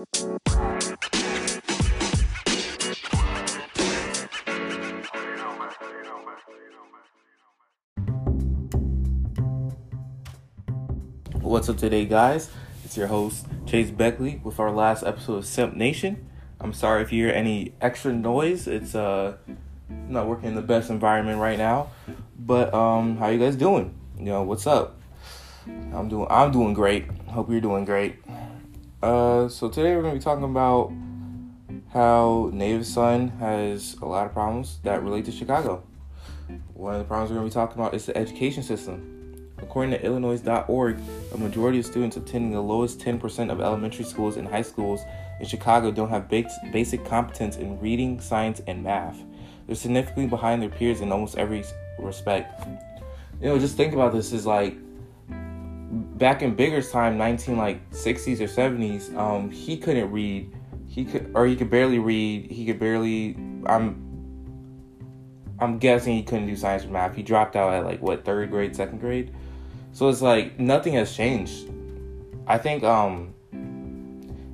What's up today, guys? It's your host, Chase Beckley, with our last episode of Simp Nation. I'm sorry if you hear any extra noise. It's uh not working in the best environment right now. But um how you guys doing? You know, what's up? I'm doing I'm doing great. Hope you're doing great. Uh so today we're gonna be talking about how Native Son has a lot of problems that relate to Chicago. One of the problems we're gonna be talking about is the education system. According to Illinois.org, a majority of students attending the lowest 10% of elementary schools and high schools in Chicago don't have basic competence in reading, science, and math. They're significantly behind their peers in almost every respect. You know, just think about this is like back in Bigger's time, 19 like 60s or 70s, um, he couldn't read. He could, or he could barely read. He could barely. I'm. I'm guessing he couldn't do science or math. He dropped out at like what third grade, second grade. So it's like nothing has changed. I think um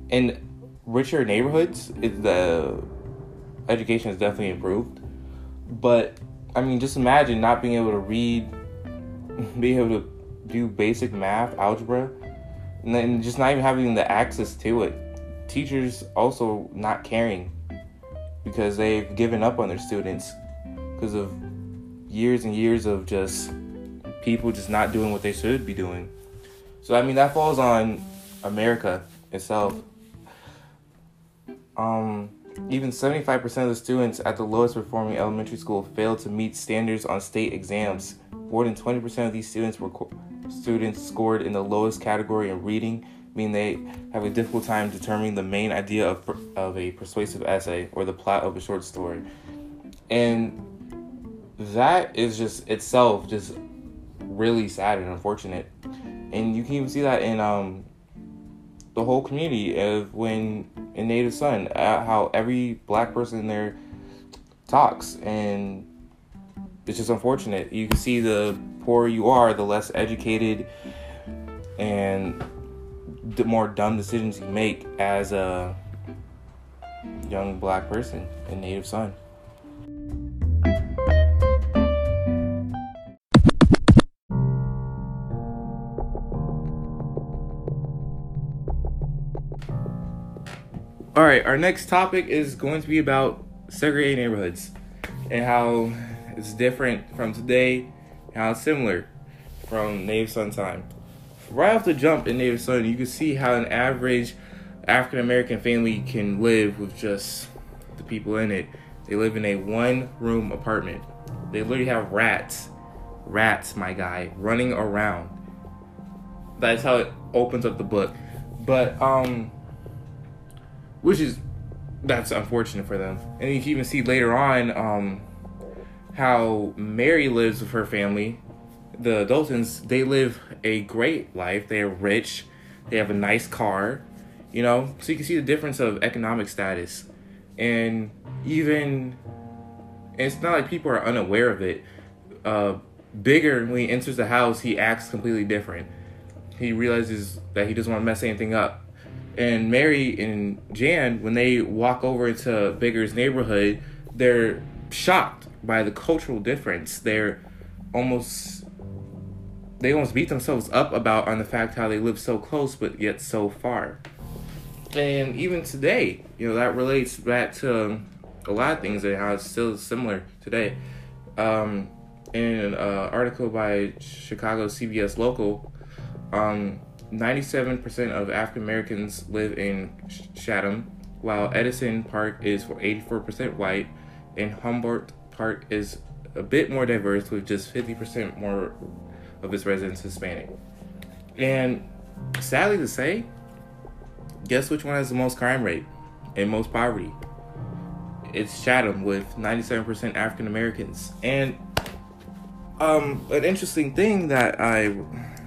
in richer neighborhoods, it, the education has definitely improved. But I mean, just imagine not being able to read, being able to do basic math, algebra, and then just not even having the access to it. Teachers also not caring because they've given up on their students because of years and years of just people just not doing what they should be doing. So I mean that falls on America itself. Um, even 75% of the students at the lowest performing elementary school failed to meet standards on state exams. More than 20% of these students were students scored in the lowest category in reading, mean they have a difficult time determining the main idea of, of a persuasive essay or the plot of a short story. And that is just itself just really sad and unfortunate. And you can even see that in um, the whole community of when in Native Son, uh, how every black person there talks, and it's just unfortunate. You can see the poorer you are, the less educated and the more dumb decisions you make as a young black person in Native Son. All right, our next topic is going to be about segregated neighborhoods and how it's different from today, how similar from Native Son time. Right off the jump in Native Son, you can see how an average African American family can live with just the people in it. They live in a one room apartment. They literally have rats, rats, my guy, running around. That's how it opens up the book. But, um, which is that's unfortunate for them. And you can even see later on um, how Mary lives with her family. The Daltons they live a great life. They're rich. They have a nice car. You know, so you can see the difference of economic status, and even it's not like people are unaware of it. Uh, Bigger when he enters the house, he acts completely different. He realizes that he doesn't want to mess anything up and Mary and Jan, when they walk over into Bigger's neighborhood, they're shocked by the cultural difference. They're almost they almost beat themselves up about on the fact how they live so close but yet so far. And even today, you know, that relates back to a lot of things and how it's still similar today. Um, in an uh, article by Chicago CBS Local, um, 97% of African Americans live in Chatham, while Edison Park is for 84% white, and Humboldt Park is a bit more diverse with just 50% more of its residents Hispanic. And sadly to say, guess which one has the most crime rate and most poverty? It's Chatham with 97% African Americans. And um, an interesting thing that I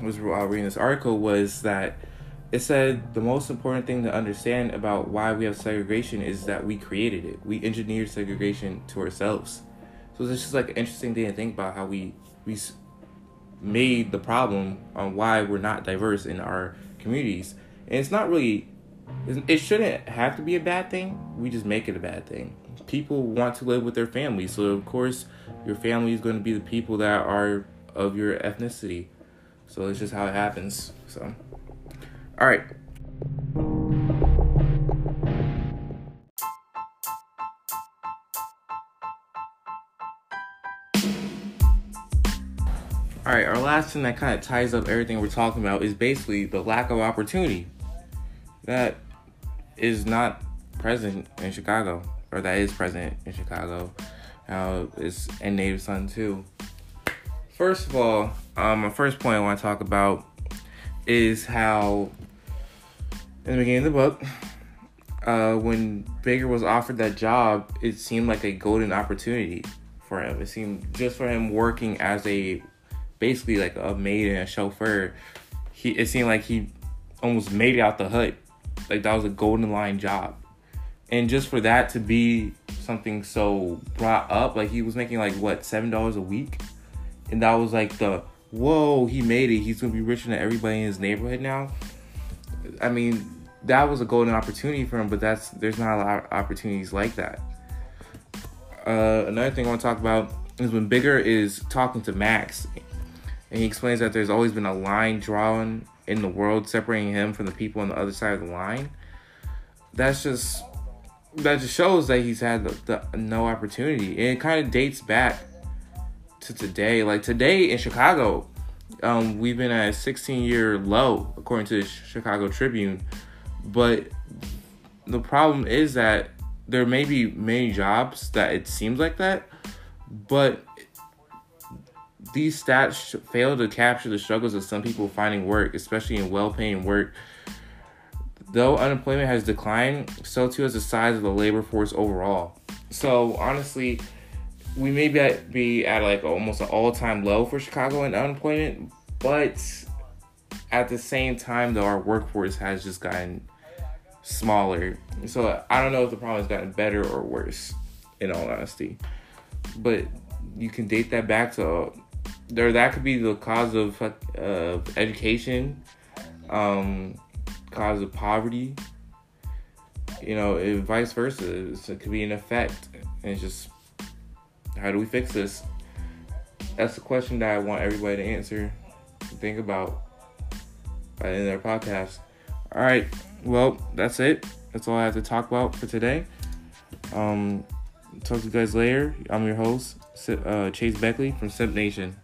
was reading this article was that it said the most important thing to understand about why we have segregation is that we created it. We engineered segregation to ourselves. So it's just like an interesting thing to think about how we we made the problem on why we're not diverse in our communities. And it's not really it shouldn't have to be a bad thing. We just make it a bad thing. People want to live with their family, so of course, your family is going to be the people that are of your ethnicity. So it's just how it happens. So, all right. All right, our last thing that kind of ties up everything we're talking about is basically the lack of opportunity that is not present in Chicago, or that is present in Chicago. Now it's in Native Son too. First of all, um, my first point I want to talk about is how in the beginning of the book, uh, when Bigger was offered that job, it seemed like a golden opportunity for him. It seemed just for him working as a basically like a maid and a chauffeur. He it seemed like he almost made it out the hut. Like that was a golden line job. And just for that to be something so brought up, like he was making like what, seven dollars a week? And that was like the whoa, he made it. He's gonna be richer than everybody in his neighborhood now. I mean, that was a golden opportunity for him, but that's there's not a lot of opportunities like that. Uh, another thing I want to talk about is when Bigger is talking to Max, and he explains that there's always been a line drawn in the world separating him from the people on the other side of the line. That's just that just shows that he's had the, the no opportunity, and it kind of dates back to today. Like today in Chicago, um, we've been at a 16 year low according to the Chicago Tribune, but the problem is that there may be many jobs that it seems like that, but these stats fail to capture the struggles of some people finding work, especially in well paying work. Though unemployment has declined, so too has the size of the labor force overall. So, honestly, we may be at, be at like almost an all time low for Chicago in unemployment, but at the same time, though, our workforce has just gotten smaller. So, I don't know if the problem has gotten better or worse, in all honesty. But you can date that back to there that could be the cause of uh, education, um, cause of poverty. You know, vice versa. It could be an effect, and it's just how do we fix this? That's the question that I want everybody to answer, think about by the end of their podcast. All right, well, that's it. That's all I have to talk about for today. Um, talk to you guys later. I'm your host, uh, Chase Beckley from Simp Nation.